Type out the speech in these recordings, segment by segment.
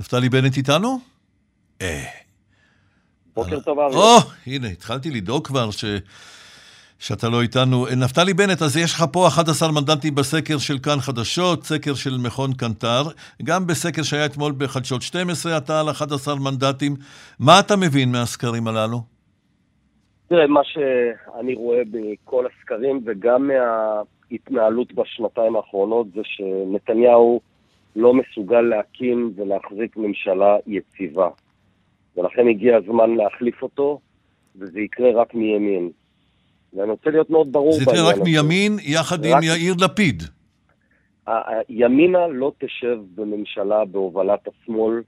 נפתלי בנט איתנו? אה. בוקר טוב, אריה. או, הנה, התחלתי לדאוג כבר ש... שאתה לא איתנו. נפתלי בנט, אז יש לך פה 11 מנדטים בסקר של כאן חדשות, סקר של מכון קנטר. גם בסקר שהיה אתמול בחדשות 12, אתה על 11 מנדטים. מה אתה מבין מהסקרים הללו? תראה, מה שאני רואה בכל הסקרים וגם מההתנהלות בשנתיים האחרונות זה שנתניהו לא מסוגל להקים ולהחזיק ממשלה יציבה. ולכן הגיע הזמן להחליף אותו, וזה יקרה רק מימין. ואני רוצה להיות מאוד ברור בעניין הזה. זה יקרה רק מימין יחד רק... עם יאיר לפיד. ימינה לא תשב בממשלה בהובלת השמאל,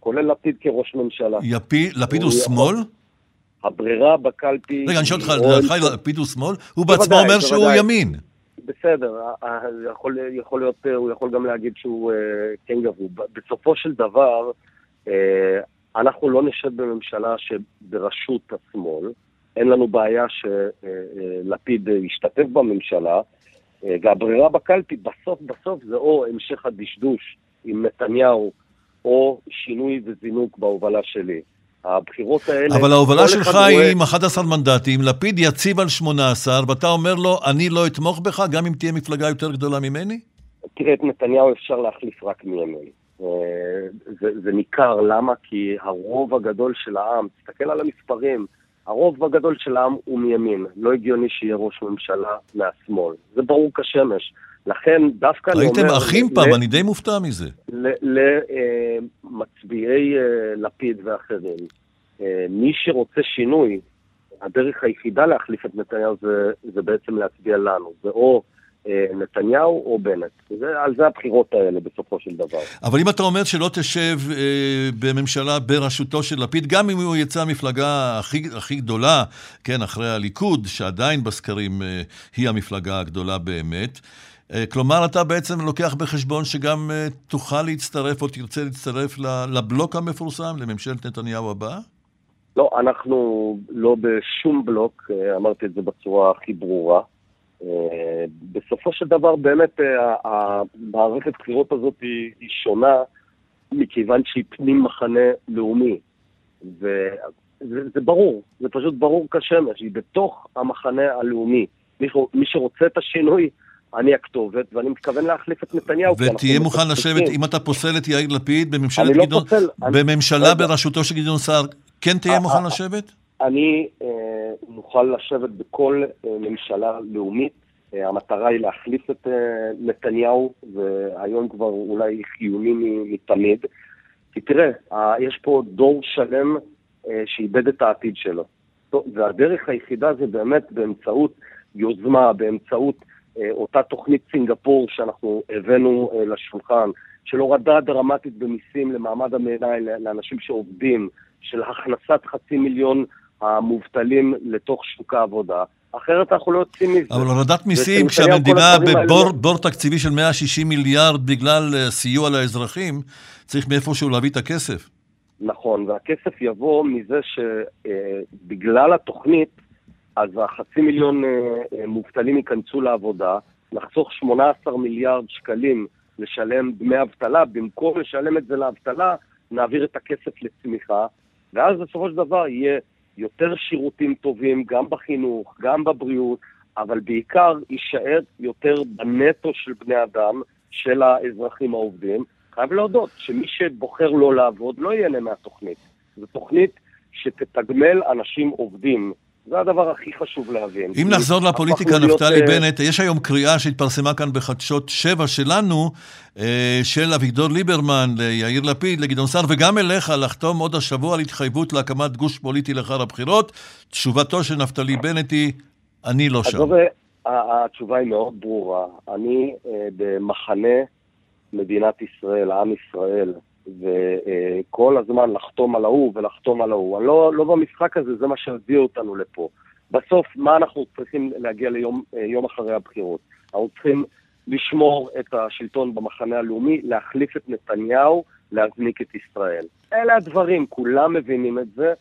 כולל לפיד כראש ממשלה. יפי, לפיד הוא, הוא שמאל? הברירה בקלפי... רגע, אני שואל אותך, לפיד הוא שמאל? הוא בעצמו אומר שהוא ימין. בסדר, יכול, יכול להיות, הוא יכול גם להגיד שהוא כן גבו. בסופו של דבר, אנחנו לא נשב בממשלה שבראשות השמאל, אין לנו בעיה שלפיד ישתתף בממשלה, והברירה בקלפי בסוף בסוף זה או המשך הדשדוש עם נתניהו, או שינוי וזינוק בהובלה שלי. הבחירות האלה... אבל ההובלה שלך היא עם 11 מנדטים, לפיד יציב על 18, ואתה אומר לו, אני לא אתמוך בך, גם אם תהיה מפלגה יותר גדולה ממני? תראה, את נתניהו אפשר להחליף רק מימין. אה, זה, זה ניכר, למה? כי הרוב הגדול של העם, תסתכל על המספרים, הרוב הגדול של העם הוא מימין. לא הגיוני שיהיה ראש ממשלה מהשמאל. זה ברור כשמש. לכן דווקא אני אומר... הייתם אחים פעם, אני די מופתע מזה. למצביעי אה, לפיד ואחרים, אה, מי שרוצה שינוי, הדרך היחידה להחליף את נתניהו זה, זה בעצם להצביע לנו. זה או נתניהו או בנט. זה, על זה הבחירות האלה בסופו של דבר. אבל אם אתה אומר שלא תשב אה, בממשלה בראשותו של לפיד, גם אם הוא יצא המפלגה הכי, הכי גדולה, כן, אחרי הליכוד, שעדיין בסקרים אה, היא המפלגה הגדולה באמת, אה, כלומר, אתה בעצם לוקח בחשבון שגם אה, תוכל להצטרף או תרצה להצטרף לבלוק המפורסם, לממשלת נתניהו הבאה? לא, אנחנו לא בשום בלוק, אה, אמרתי את זה בצורה הכי ברורה. בסופו של דבר, באמת, המערכת בחירות הזאת היא, שונה מכיוון שהיא פנים מחנה לאומי. וזה זה ברור, זה פשוט ברור כשמש, היא בתוך המחנה הלאומי. מי, מי שרוצה את השינוי, אני הכתובת, ואני מתכוון להחליף את נתניהו. ותהיה מוכן לשבת, אם אתה פוסל את יאיר לפיד בממשלת לא גדעון, פוסל, בממשלה אני... בראשותו של גדעון סער, כן תהיה מוכן לשבת? אני אה, מוכן לשבת בכל אה, ממשלה לאומית. אה, המטרה היא להחליף את אה, נתניהו, והיום כבר אולי חיוני מתמיד. כי תראה, אה, יש פה דור שלם אה, שאיבד את העתיד שלו. והדרך היחידה זה באמת באמצעות יוזמה, באמצעות אה, אותה תוכנית סינגפור שאנחנו הבאנו אה, לשולחן, של הורדה דרמטית במיסים למעמד הביניים, לאנשים שעובדים, של הכנסת חצי מיליון המובטלים לתוך שוק העבודה. אחרת אנחנו לא יוצאים מזה. אבל הורדת מיסים, כשהמדינה בבור תקציבי של 160 מיליארד בגלל אה, סיוע לאזרחים, צריך מאיפשהו להביא את הכסף. נכון, והכסף יבוא מזה שבגלל התוכנית, אז החצי מיליון אה, אה, מובטלים ייכנסו לעבודה, נחסוך 18 מיליארד שקלים לשלם דמי אבטלה, במקום לשלם את זה לאבטלה, נעביר את הכסף לצמיחה, ואז בסופו של דבר יהיה יותר שירותים טובים, גם בחינוך, גם בבריאות, אבל בעיקר יישאר יותר בנטו של בני אדם, של האזרחים העובדים. חייב להודות שמי שבוחר לא לעבוד לא ייהנה מהתוכנית. זו תוכנית שתתגמל אנשים עובדים. זה הדבר הכי חשוב להבין. אם נחזור לפוליטיקה, נפתלי להיות... בנט, יש היום קריאה שהתפרסמה כאן בחדשות שבע שלנו, אה, של אביגדור ליברמן ליאיר לפיד, לגדעון סער, וגם אליך, לחתום עוד השבוע על התחייבות להקמת גוש פוליטי לאחר הבחירות. תשובתו של נפתלי בנט היא, אני לא שם. התשובה היא מאוד ברורה. אני אה, במחנה מדינת ישראל, עם ישראל, וכל הזמן לחתום על ההוא ולחתום על ההוא. לא, לא במשחק הזה, זה מה שהביא אותנו לפה. בסוף, מה אנחנו צריכים להגיע ליום יום אחרי הבחירות? אנחנו צריכים לשמור את השלטון במחנה הלאומי, להחליף את נתניהו, להזניק את ישראל. אלה הדברים, כולם מבינים את זה,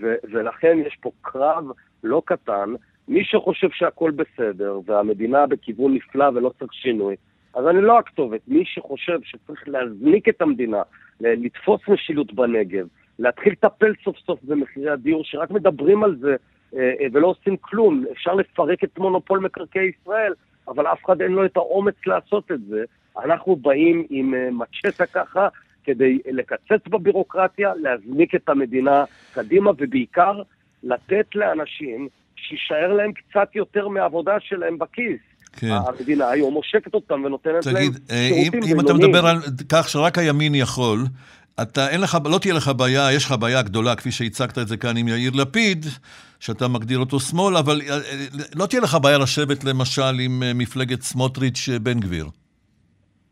ו- ולכן יש פה קרב לא קטן. מי שחושב שהכל בסדר, והמדינה בכיוון נפלא ולא צריך שינוי, אז אני לא הכתובת. מי שחושב שצריך להזניק את המדינה, לתפוס משילות בנגב, להתחיל לטפל סוף סוף במחירי הדיור, שרק מדברים על זה אה, אה, ולא עושים כלום. אפשר לפרק את מונופול מקרקעי ישראל, אבל אף אחד אין לו את האומץ לעשות את זה. אנחנו באים עם אה, מצ'טה ככה, כדי לקצץ בבירוקרטיה, להזניק את המדינה קדימה, ובעיקר לתת לאנשים שיישאר להם קצת יותר מהעבודה שלהם בכיס. כן. המדינה היום מושקת אותם ונותנת להם שירותים בינוניים. אם אתה מדבר על כך שרק הימין יכול, אתה, אין לך, לא תהיה לך בעיה, יש לך בעיה גדולה, כפי שהצגת את זה כאן עם יאיר לפיד, שאתה מגדיר אותו שמאל, אבל אה, אה, לא תהיה לך בעיה לשבת למשל עם אה, מפלגת סמוטריץ'-בן גביר.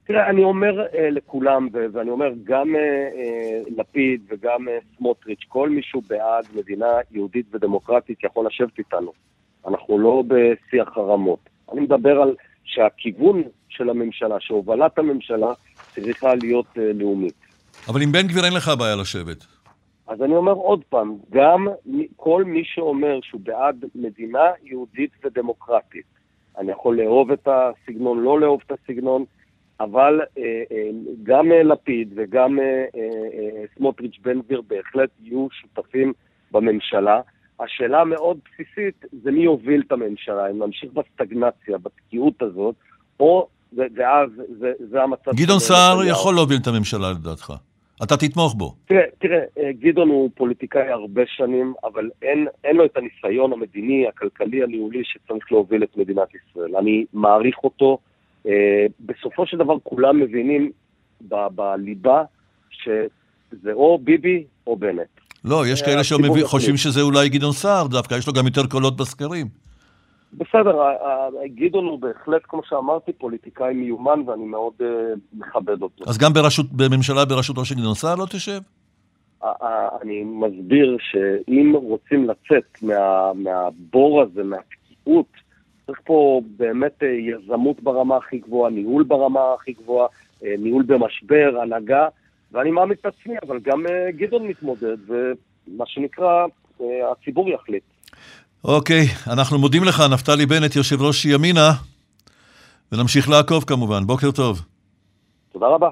תראה, אני אומר אה, לכולם, ואני אומר גם אה, אה, לפיד וגם אה, סמוטריץ', כל מישהו בעד מדינה יהודית ודמוקרטית יכול לשבת איתנו. אנחנו לא בשיח חרמות. אני מדבר על שהכיוון של הממשלה, שהובלת הממשלה, צריכה להיות אה, לאומית. אבל עם בן גביר אין לך בעיה לשבת. אז אני אומר עוד פעם, גם כל מי שאומר שהוא בעד מדינה יהודית ודמוקרטית, אני יכול לאהוב את הסגנון, לא לאהוב את הסגנון, אבל אה, אה, גם לפיד וגם סמוטריץ' בן גביר בהחלט יהיו שותפים בממשלה. השאלה המאוד בסיסית זה מי יוביל את הממשלה, אם נמשיך בסטגנציה, בתקיעות הזאת, או, ואז זה, זה המצב... גדעון סער יכול להוביל את הממשלה לדעתך. אתה תתמוך בו. תראה, תראה, אה, גדעון הוא פוליטיקאי הרבה שנים, אבל אין, אין לו את הניסיון המדיני, הכלכלי, הניהולי שצריך להוביל את מדינת ישראל. אני מעריך אותו. אה, בסופו של דבר כולם מבינים ב- בליבה שזה או ביבי או בנט. לא, יש כאלה שחושבים שזה אולי גדעון סער דווקא, יש לו גם יותר קולות בסקרים. בסדר, גדעון הוא בהחלט, כמו שאמרתי, פוליטיקאי מיומן ואני מאוד uh, מכבד אותו. אז גם ברשות, בממשלה בראשותו של גדעון סער לא תשב? אני מסביר שאם רוצים לצאת מה, מהבור הזה, מהתקיעות, צריך פה באמת אה, יזמות ברמה הכי גבוהה, ניהול ברמה הכי גבוהה, אה, ניהול במשבר, הנהגה, ואני מאמין את עצמי, אבל גם גדעון מתמודד, ומה שנקרא, הציבור יחליט. אוקיי, אנחנו מודים לך, נפתלי בנט, יושב ראש ימינה, ונמשיך לעקוב כמובן. בוקר טוב. תודה רבה.